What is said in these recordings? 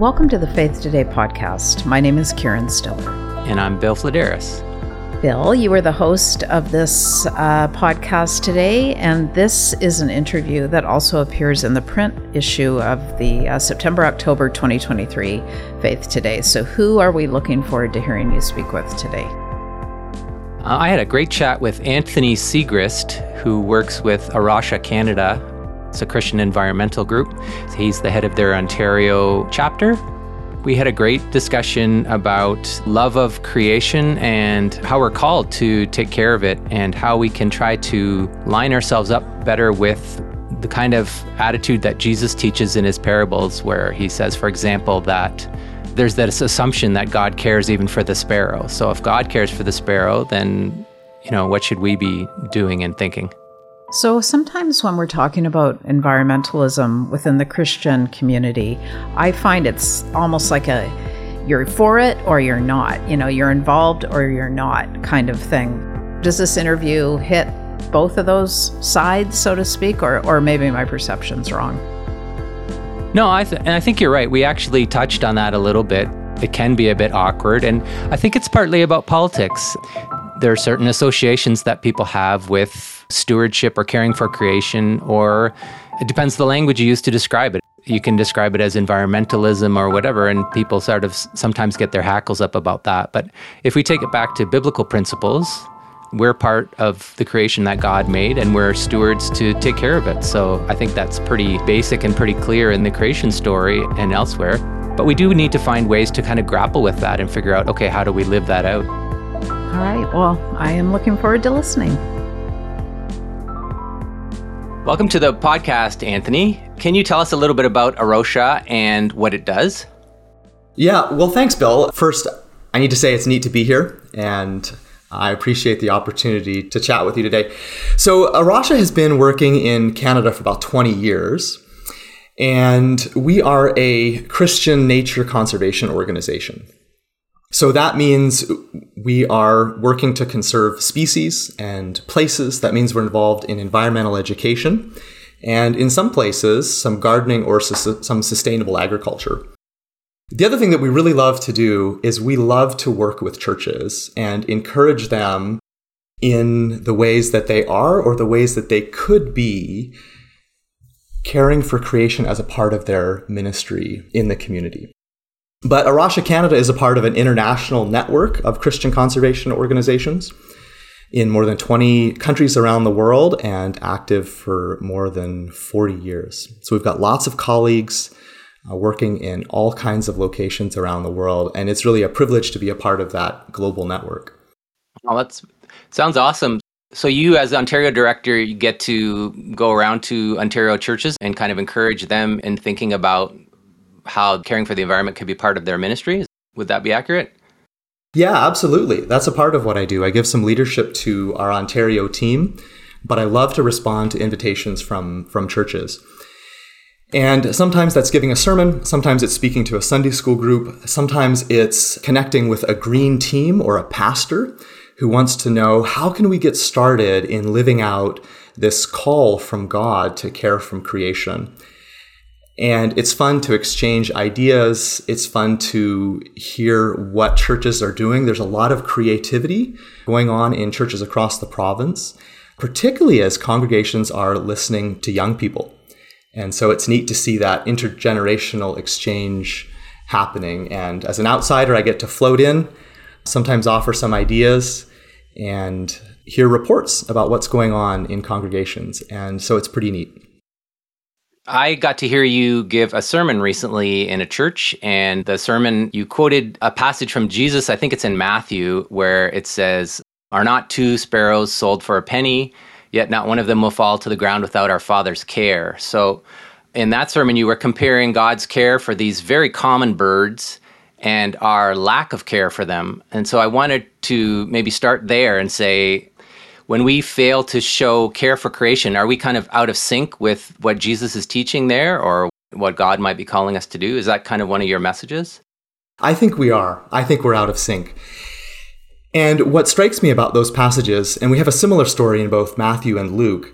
Welcome to the Faith Today podcast. My name is Karen Stiller. And I'm Bill Fledderus. Bill, you are the host of this uh, podcast today, and this is an interview that also appears in the print issue of the uh, September October 2023 Faith Today. So, who are we looking forward to hearing you speak with today? Uh, I had a great chat with Anthony Siegrist, who works with A Rocha Canada it's a Christian environmental group. He's the head of their Ontario chapter. We had a great discussion about love of creation and how we're called to take care of it and how we can try to line ourselves up better with the kind of attitude that Jesus teaches in his parables, where he says, for example, that there's this assumption that God cares even for the sparrow. So if God cares for the sparrow, then, you know, what should we be doing and thinking? So, sometimes when we're talking about environmentalism within the Christian community, I find it's almost like a you're for it or you're not. You know, you're involved or you're not kind of thing. Does this interview hit both of those sides, so to speak, or, or maybe my perception's wrong? No, I, th- and I think you're right. We actually touched on that a little bit. It can be a bit awkward, and I think it's partly about politics. There are certain associations that people have with stewardship or caring for creation, or it depends the language you use to describe it. You can describe it as environmentalism or whatever, and people sort of sometimes get their hackles up about that. But if we take it back to biblical principles, we're part of the creation that God made and we're stewards to take care of it. So I think that's pretty basic and pretty clear in the creation story and elsewhere. But we do need to find ways to kind of grapple with that and figure out okay, how do we live that out? All right. Well, I am looking forward to listening. Welcome to the podcast, Anthony. Can you tell us a little bit about A Rocha and what it does? Yeah, well, thanks, Bill. First, I need to say it's neat to be here, and I appreciate the opportunity to chat with you today. So, A Rocha has been working in Canada for about 20 years, and we are a Christian nature conservation organization. So that means we are working to conserve species and places. That means we're involved in environmental education and in some places, some gardening or su- some sustainable agriculture. The other thing that we really love to do is we love to work with churches and encourage them in the ways that they are or the ways that they could be caring for creation as a part of their ministry in the community. But A Rocha Canada is a part of an international network of Christian conservation organizations in more than 20 countries around the world and active for more than 40 years. So we've got lots of colleagues uh, working in all kinds of locations around the world, and it's really a privilege to be a part of that global network. Oh, that sounds awesome. So you, as Ontario director, you get to go around to Ontario churches and kind of encourage them in thinking about how caring for the environment could be part of their ministry. Would that be accurate? Yeah, absolutely. That's a part of what I do. I give some leadership to our Ontario team, but I love to respond to invitations from from churches. And sometimes that's giving a sermon, sometimes it's speaking to a Sunday school group, sometimes it's connecting with a green team or a pastor who wants to know how can we get started in living out this call from God to care from creation. And it's fun to exchange ideas. It's fun to hear what churches are doing. There's a lot of creativity going on in churches across the province, particularly as congregations are listening to young people. And so it's neat to see that intergenerational exchange happening. And as an outsider, I get to float in, sometimes offer some ideas, and hear reports about what's going on in congregations. And so it's pretty neat. I got to hear you give a sermon recently in a church, and the sermon you quoted a passage from Jesus. I think it's in Matthew, where it says, Are not two sparrows sold for a penny? Yet not one of them will fall to the ground without our Father's care. So, in that sermon, you were comparing God's care for these very common birds and our lack of care for them. And so, I wanted to maybe start there and say, when we fail to show care for creation, are we kind of out of sync with what Jesus is teaching there or what God might be calling us to do? Is that kind of one of your messages? I think we are. I think we're out of sync. And what strikes me about those passages, and we have a similar story in both Matthew and Luke,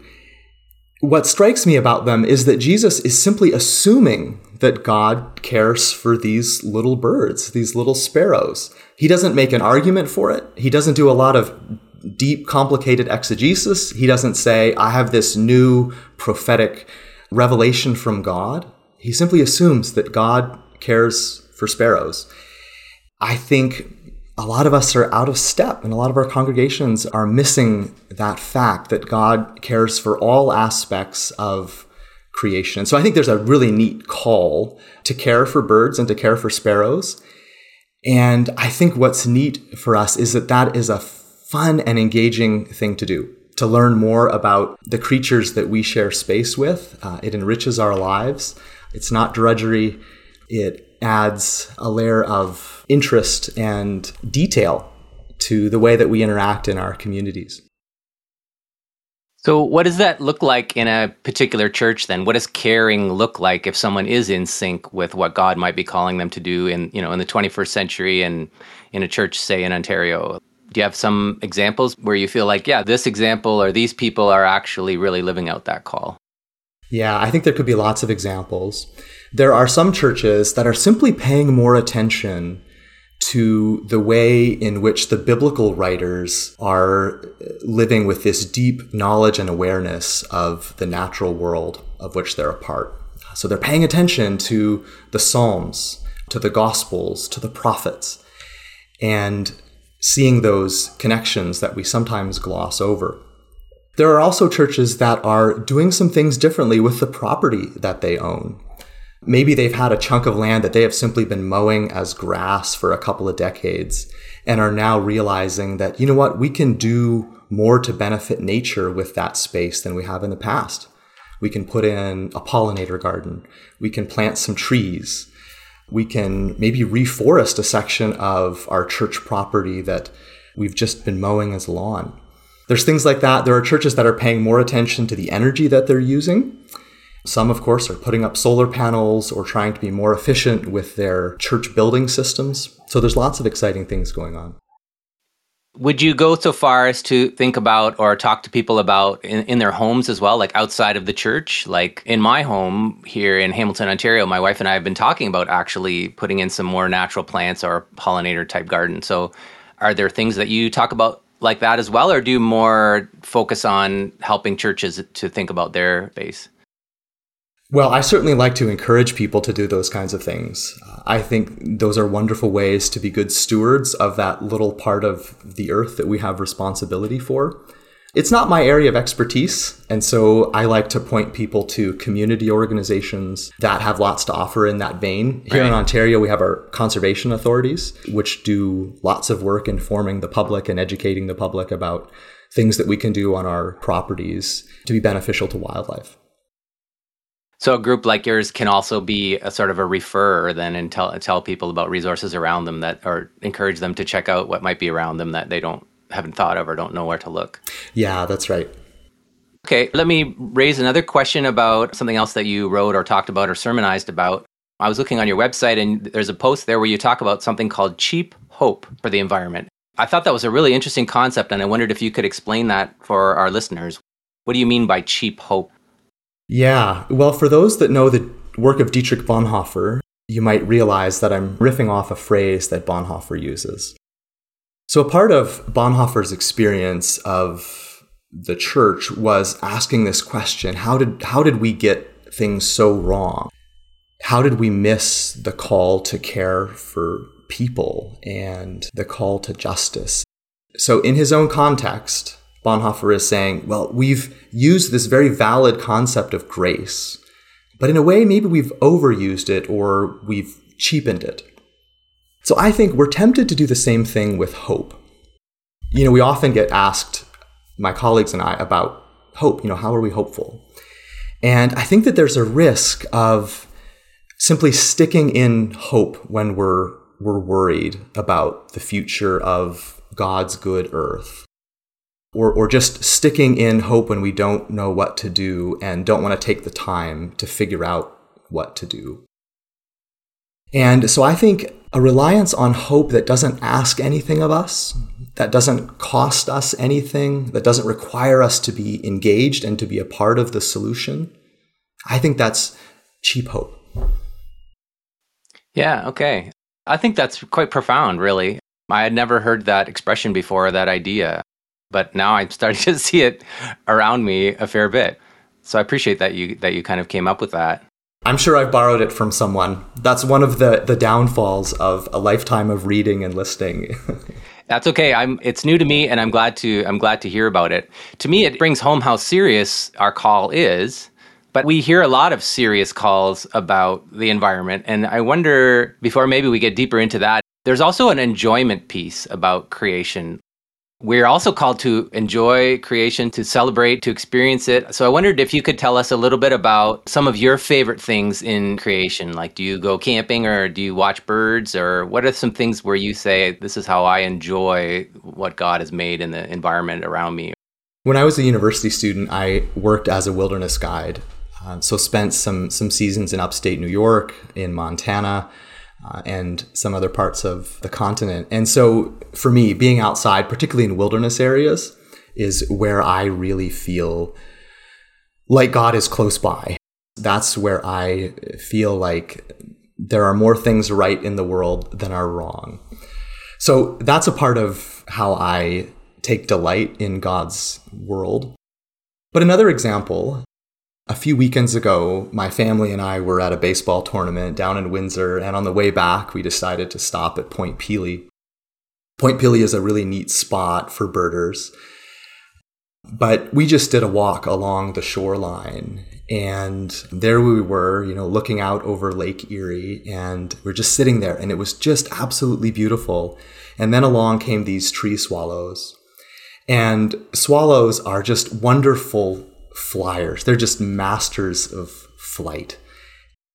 what strikes me about them is that Jesus is simply assuming that God cares for these little birds, these little sparrows. He doesn't make an argument for it. He doesn't do a lot of deep, complicated exegesis. He doesn't say, I have this new prophetic revelation from God. He simply assumes that God cares for sparrows. I think a lot of us are out of step and a lot of our congregations are missing that fact that God cares for all aspects of creation. So I think there's a really neat call to care for birds and to care for sparrows. And I think what's neat for us is that that is a fun and engaging thing to do. To learn more about the creatures that we share space with. Uh, it enriches our lives. It's not drudgery. It adds a layer of interest and detail to the way that we interact in our communities. So, what does that look like in a particular church then? What does caring look like if someone is in sync with what God might be calling them to do in, you know, in the 21st century and in a church, say in Ontario? Do you have some examples where you feel like, yeah, this example or these people are actually really living out that call? Yeah, I think there could be lots of examples. There are some churches that are simply paying more attention to the way in which the biblical writers are uh, living with this deep knowledge and awareness of the natural world of which they're a part. So they're paying attention to the Psalms, to the Gospels, to the prophets, and seeing those connections that we sometimes gloss over. There are also churches that are doing some things differently with the property that they own. Maybe they've had a chunk of land that they have simply been mowing as grass for a couple of decades and are now realizing that, you know what, we can do more to benefit nature with that space than we have in the past. We can put in a pollinator garden. We can plant some trees. We can maybe reforest a section of our church property that we've just been mowing as lawn. There's things like that. There are churches that are paying more attention to the energy that they're using. Some, of course, are putting up solar panels or trying to be more efficient with their church building systems. So there's lots of exciting things going on. Would you go so far as to think about or talk to people about in, in, their homes as well, like outside of the church? Like in my home here in Hamilton, Ontario, my wife and I have been talking about actually putting in some more natural plants or pollinator type garden. So, are there things that you talk about like that as well, or do you more focus on helping churches to think about their base? Well, I certainly like to encourage people to do those kinds of things. Uh, I think those are wonderful ways to be good stewards of that little part of the earth that we have responsibility for. It's not my area of expertise, and so I like to point people to community organizations that have lots to offer in that vein. Here right. in Ontario, we have our conservation authorities, which do lots of work informing the public and educating the public about things that we can do on our properties to be beneficial to wildlife. So a group like yours can also be a sort of a referrer then and tell tell people about resources around them that or encourage them to check out what might be around them that they don't haven't thought of or don't know where to look. Yeah, that's right. Okay, let me raise another question about something else that you wrote or talked about or sermonized about. I was looking on your website and there's a post there where you talk about something called cheap hope for the environment. I thought that was a really interesting concept and I wondered if you could explain that for our listeners. What do you mean by cheap hope? Yeah, well, for those that know the work of Dietrich Bonhoeffer, you might realize that I'm riffing off a phrase that Bonhoeffer uses. So, a part of Bonhoeffer's experience of the church was asking this question how did, how did we get things so wrong? How did we miss the call to care for people and the call to justice? So, in his own context, Bonhoeffer is saying, well, we've used this very valid concept of grace, but in a way, maybe we've overused it or we've cheapened it. So I think we're tempted to do the same thing with hope. You know, we often get asked, my colleagues and I, about hope. You know, how are we hopeful? And I think that there's a risk of simply sticking in hope when we're we're worried about the future of God's good earth. Or, or just sticking in hope when we don't know what to do and don't want to take the time to figure out what to do. And so I think a reliance on hope that doesn't ask anything of us, that doesn't cost us anything, that doesn't require us to be engaged and to be a part of the solution, I think that's cheap hope. Yeah, okay. I think that's quite profound, really. I had never heard that expression before, that idea, but now I'm starting to see it around me a fair bit. So I appreciate that you that you kind of came up with that. I'm sure I've borrowed it from someone. That's one of the the downfalls of a lifetime of reading and listening. That's okay. I'm it's new to me and I'm glad to I'm glad to hear about it. To me it brings home how serious our call is. But we hear a lot of serious calls about the environment and I wonder before maybe we get deeper into that there's also an enjoyment piece about creation. We're also called to enjoy creation, to celebrate, to experience it. So I wondered if you could tell us a little bit about some of your favorite things in creation. Like, do you go camping or do you watch birds? Or what are some things where you say, this is how I enjoy what God has made in the environment around me? When I was a university student, I worked as a wilderness guide. Uh, so spent some some seasons in upstate New York, in Montana, uh, and some other parts of the continent. And so for me, being outside, particularly in wilderness areas, is where I really feel like God is close by. That's where I feel like there are more things right in the world than are wrong. So that's a part of how I take delight in God's world. But another example a few weekends ago, my family and I were at a baseball tournament down in Windsor, and on the way back, we decided to stop at Point Pelee. Point Pelee is a really neat spot for birders. But we just did a walk along the shoreline, and there we were, you know, looking out over Lake Erie, and we're just sitting there, and it was just absolutely beautiful. And then along came these tree swallows. And swallows are just wonderful flyers. They're just masters of flight.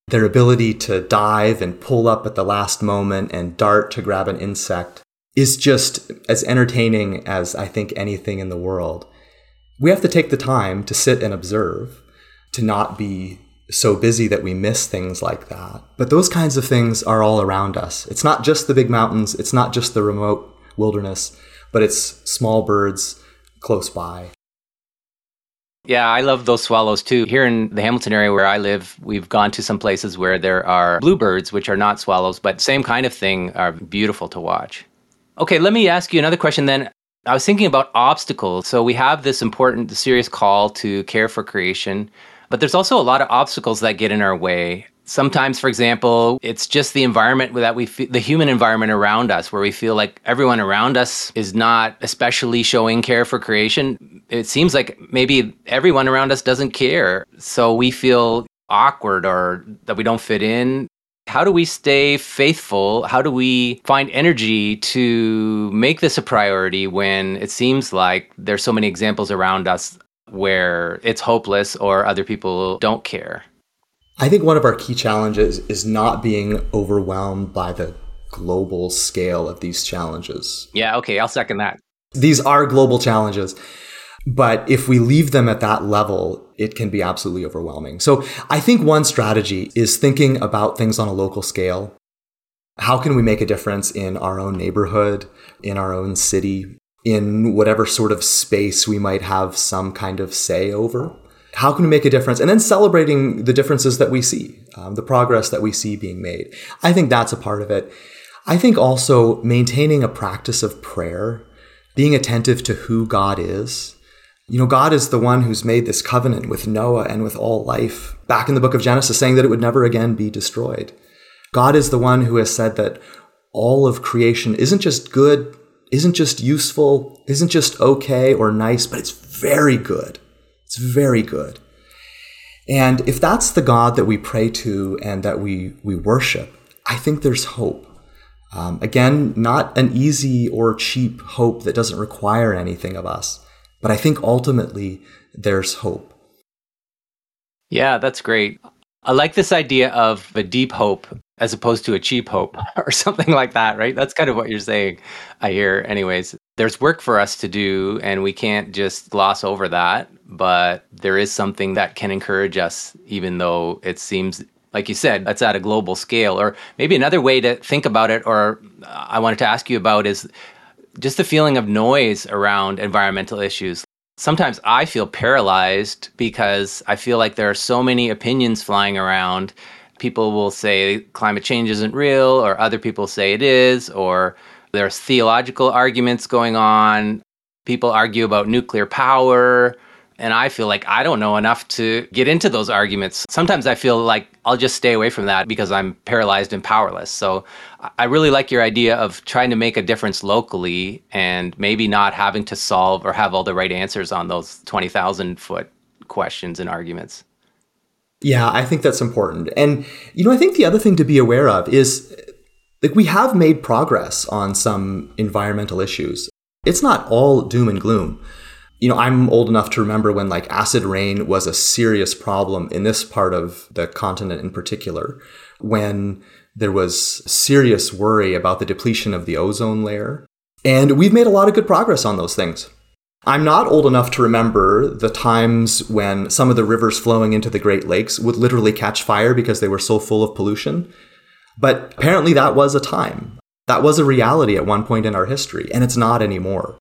Their ability to dive and pull up at the last moment and dart to grab an insect is just as entertaining as I think anything in the world. We have to take the time to sit and observe, to not be so busy that we miss things like that. But those kinds of things are all around us. It's not just the big mountains, it's not just the remote wilderness, but it's small birds close by. Yeah, I love those swallows too. Here in the Hamilton area where I live, we've gone to some places where there are bluebirds, which are not swallows, but same kind of thing, are beautiful to watch. Okay, let me ask you another question then. I was thinking about obstacles. So we have this important, serious call to care for creation, but there's also a lot of obstacles that get in our way. Sometimes, for example, it's just the environment that we, feel, the human environment around us, where we feel like everyone around us is not especially showing care for creation. It seems like maybe everyone around us doesn't care. So we feel awkward or that we don't fit in. How do we stay faithful? How do we find energy to make this a priority when it seems like there's so many examples around us where it's hopeless or other people don't care? I think one of our key challenges is not being overwhelmed by the global scale of these challenges. Yeah, okay, I'll second that. These are global challenges. But if we leave them at that level, it can be absolutely overwhelming. So I think one strategy is thinking about things on a local scale. How can we make a difference in our own neighborhood, in our own city, in whatever sort of space we might have some kind of say over? How can we make a difference? And then celebrating the differences that we see, um, the progress that we see being made. I think that's a part of it. I think also maintaining a practice of prayer, being attentive to who God is. You know, God is the one who's made this covenant with Noah and with all life back in the book of Genesis, saying that it would never again be destroyed. God is the one who has said that all of creation isn't just good, isn't just useful, isn't just okay or nice, but it's very good. It's very good. And if that's the God that we pray to and that we, we worship, I think there's hope. Um, again, not an easy or cheap hope that doesn't require anything of us, but I think ultimately there's hope. Yeah, that's great. I like this idea of a deep hope as opposed to a cheap hope or something like that, right? That's kind of what you're saying, I hear, anyways. There's work for us to do, and we can't just gloss over that. But there is something that can encourage us, even though it seems, like you said, that's at a global scale. Or maybe another way to think about it, or uh, I wanted to ask you about, is just the feeling of noise around environmental issues. Sometimes I feel paralyzed because I feel like there are so many opinions flying around. People will say climate change isn't real, or other people say it is, or there's theological arguments going on. People argue about nuclear power. And I feel like I don't know enough to get into those arguments. Sometimes I feel like I'll just stay away from that because I'm paralyzed and powerless. So I really like your idea of trying to make a difference locally and maybe not having to solve or have all the right answers on those 20,000 foot questions and arguments. Yeah, I think that's important. And, you know, I think the other thing to be aware of is like we have made progress on some environmental issues. It's not all doom and gloom you know, I'm old enough to remember when like acid rain was a serious problem in this part of the continent in particular, when there was serious worry about the depletion of the ozone layer. And we've made a lot of good progress on those things. I'm not old enough to remember the times when some of the rivers flowing into the Great Lakes would literally catch fire because they were so full of pollution. But apparently, that was a time. That was a reality at one point in our history, and it's not anymore.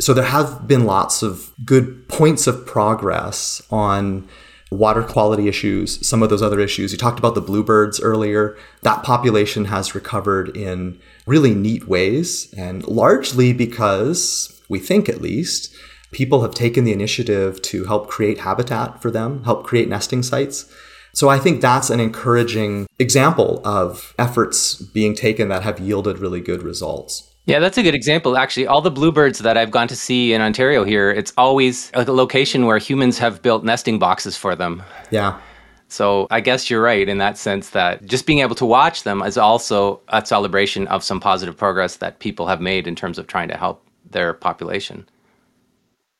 So there have been lots of good points of progress on water quality issues, some of those other issues. You talked about the bluebirds earlier. That population has recovered in really neat ways, and largely because we think at least people have taken the initiative to help create habitat for them, help create nesting sites. So I think that's an encouraging example of efforts being taken that have yielded really good results. Yeah, that's a good example. Actually, all the bluebirds that I've gone to see in Ontario here, it's always a location where humans have built nesting boxes for them. Yeah. So I guess you're right in that sense that just being able to watch them is also a celebration of some positive progress that people have made in terms of trying to help their population.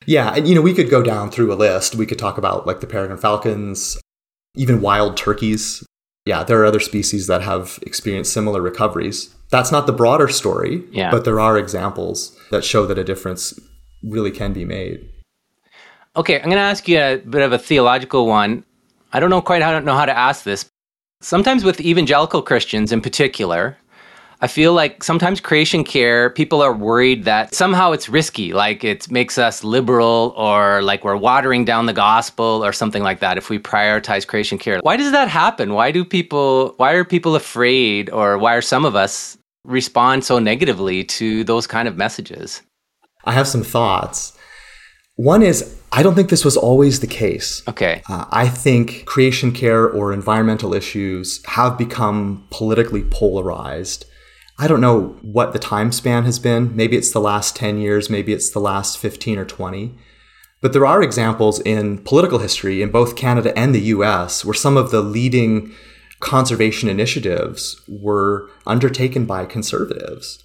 Yeah, and you know, we could go down through a list. We could talk about like the peregrine falcons, even wild turkeys. Yeah, there are other species that have experienced similar recoveries that's not the broader story, yeah. but there are examples that show that a difference really can be made. Okay, I'm going to ask you a bit of a theological one. I don't know quite how to know how to ask this. Sometimes with evangelical Christians in particular, I feel like sometimes creation care, people are worried that somehow it's risky, like it makes us liberal or like we're watering down the gospel or something like that if we prioritize creation care. Why does that happen? Why do people why are people afraid or why are some of us respond so negatively to those kind of messages? I have some thoughts. One is, I don't think this was always the case. Okay. Uh, I think creation care or environmental issues have become politically polarized. I don't know what the time span has been. Maybe it's the last 10 years, maybe it's the last 15 or 20. But there are examples in political history in both Canada and the US where some of the leading conservation initiatives were undertaken by conservatives.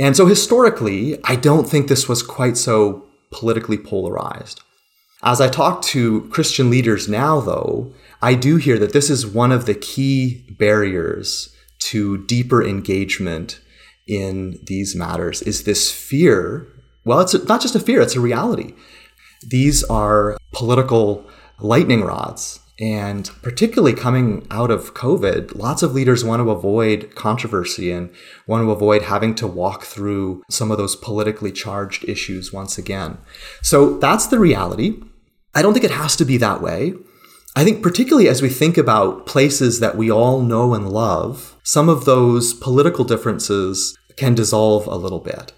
And so historically, I don't think this was quite so politically polarized. As I talk to Christian leaders now, though, I do hear that this is one of the key barriers to deeper engagement in these matters is this fear. Well, it's not just a fear, it's a reality. These are political lightning rods and particularly coming out of COVID, lots of leaders want to avoid controversy and want to avoid having to walk through some of those politically charged issues once again. So that's the reality. I don't think it has to be that way. I think, particularly as we think about places that we all know and love, some of those political differences can dissolve a little bit.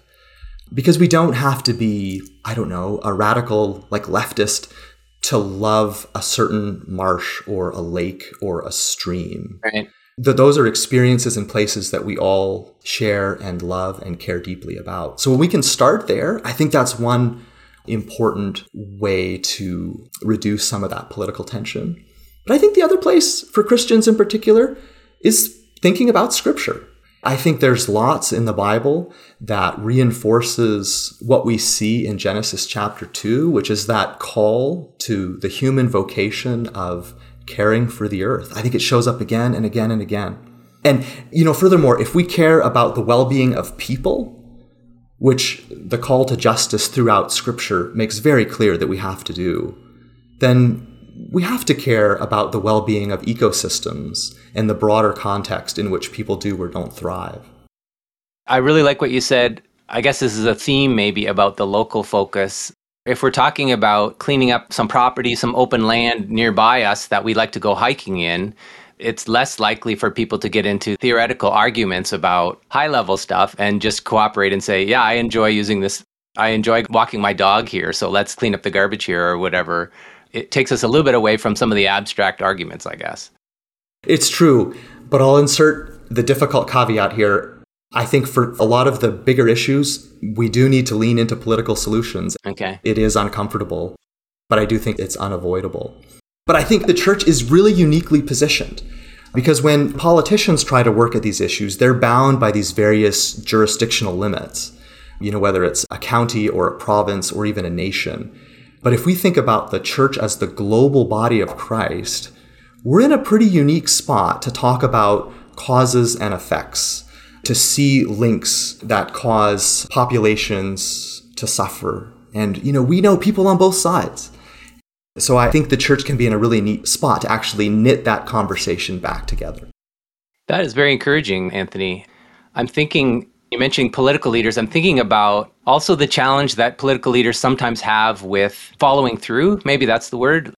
Because we don't have to be, I don't know, a radical, like leftist to love a certain marsh or a lake or a stream. Right. That those are experiences and places that we all share and love and care deeply about. So when we can start there, I think that's one important way to reduce some of that political tension. But I think the other place for Christians in particular is thinking about scripture. I think there's lots in the Bible that reinforces what we see in Genesis chapter 2, which is that call to the human vocation of caring for the earth. I think it shows up again and again and again. And, you know, furthermore, if we care about the well being of people, which the call to justice throughout Scripture makes very clear that we have to do, then we have to care about the well being of ecosystems and the broader context in which people do or don't thrive. I really like what you said I guess this is a theme maybe about the local focus. If we're talking about cleaning up some property, some open land nearby us that we'd like to go hiking in, it's less likely for people to get into theoretical arguments about high level stuff and just cooperate and say, yeah, I enjoy using this. I enjoy walking my dog here, so let's clean up the garbage here or whatever. It takes us a little bit away from some of the abstract arguments, I guess. It's true, but I'll insert the difficult caveat here. I think for a lot of the bigger issues, we do need to lean into political solutions. Okay. It is uncomfortable, but I do think it's unavoidable. But I think the church is really uniquely positioned because when politicians try to work at these issues, they're bound by these various jurisdictional limits, you know, whether it's a county or a province or even a nation. But if we think about the church as the global body of Christ, we're in a pretty unique spot to talk about causes and effects, to see links that cause populations to suffer. And, you know, we know people on both sides. So I think the church can be in a really neat spot to actually knit that conversation back together. That is very encouraging, Anthony. I'm thinking, you mentioned political leaders. I'm thinking about also the challenge that political leaders sometimes have with following through. Maybe that's the word.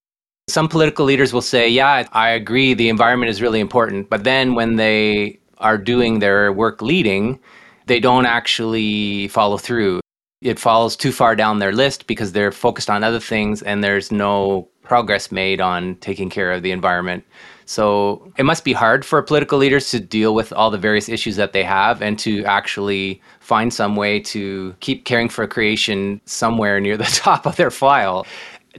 Some political leaders will say, Yeah, I agree, the environment is really important. But then when they are doing their work leading, they don't actually follow through it falls too far down their list because they're focused on other things and there's no progress made on taking care of the environment. So it must be hard for political leaders to deal with all the various issues that they have and to actually find some way to keep caring for creation somewhere near the top of their file.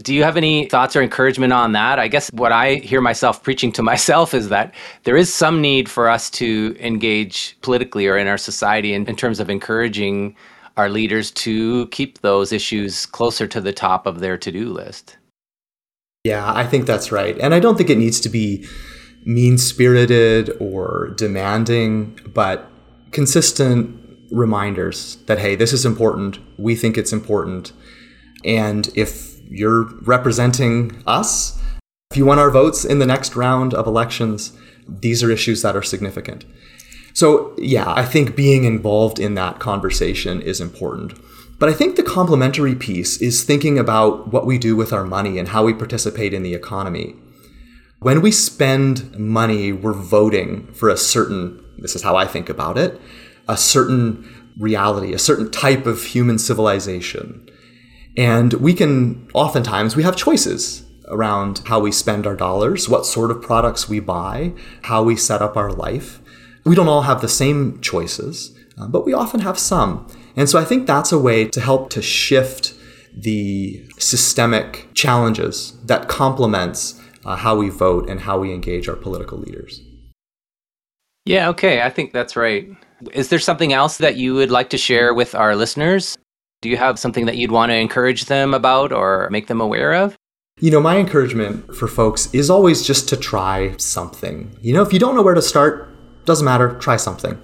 Do you have any thoughts or encouragement on that? I guess what I hear myself preaching to myself is that there is some need for us to engage politically or in our society in, in terms of encouraging our leaders to keep those issues closer to the top of their to do list. Yeah, I think that's right. And I don't think it needs to be mean spirited or demanding, but consistent reminders that, hey, this is important. We think it's important. And if you're representing us, if you want our votes in the next round of elections, these are issues that are significant. So, yeah, I think being involved in that conversation is important. But I think the complementary piece is thinking about what we do with our money and how we participate in the economy. When we spend money, we're voting for a certain, this is how I think about it, a certain reality, a certain type of human civilization. And we can, oftentimes, we have choices around how we spend our dollars, what sort of products we buy, how we set up our life. We don't all have the same choices, uh, but we often have some. And so I think that's a way to help to shift the systemic challenges that complements uh, how we vote and how we engage our political leaders. Yeah, okay. I think that's right. Is there something else that you would like to share with our listeners? Do you have something that you'd want to encourage them about or make them aware of? You know, my encouragement for folks is always just to try something. You know, if you don't know where to start, doesn't matter, try something.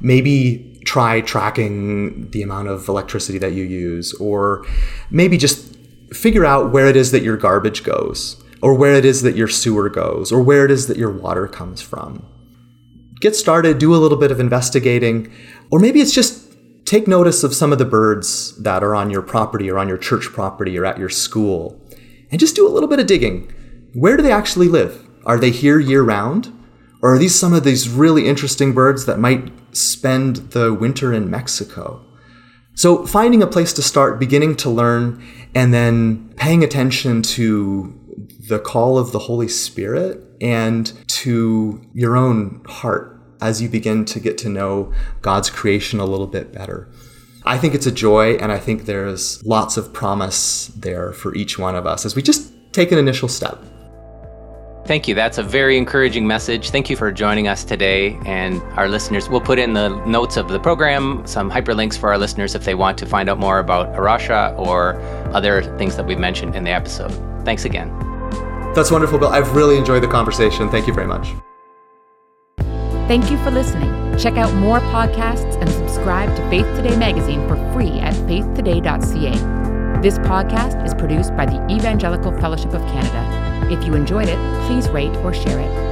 Maybe try tracking the amount of electricity that you use, or maybe just figure out where it is that your garbage goes, or where it is that your sewer goes, or where it is that your water comes from. Get started, do a little bit of investigating, or maybe it's just take notice of some of the birds that are on your property or on your church property or at your school, and just do a little bit of digging. Where do they actually live? Are they here year round? Or are these some of these really interesting birds that might spend the winter in Mexico? So, finding a place to start, beginning to learn, and then paying attention to the call of the Holy Spirit and to your own heart as you begin to get to know God's creation a little bit better. I think it's a joy, and I think there's lots of promise there for each one of us as we just take an initial step. Thank you. That's a very encouraging message. Thank you for joining us today. And our listeners, we'll put in the notes of the program some hyperlinks for our listeners if they want to find out more about A Rocha or other things that we've mentioned in the episode. Thanks again. That's wonderful, Bill. I've really enjoyed the conversation. Thank you very much. Thank you for listening. Check out more podcasts and subscribe to Faith Today magazine for free at faithtoday.ca. This podcast is produced by the Evangelical Fellowship of Canada. If you enjoyed it, please rate or share it.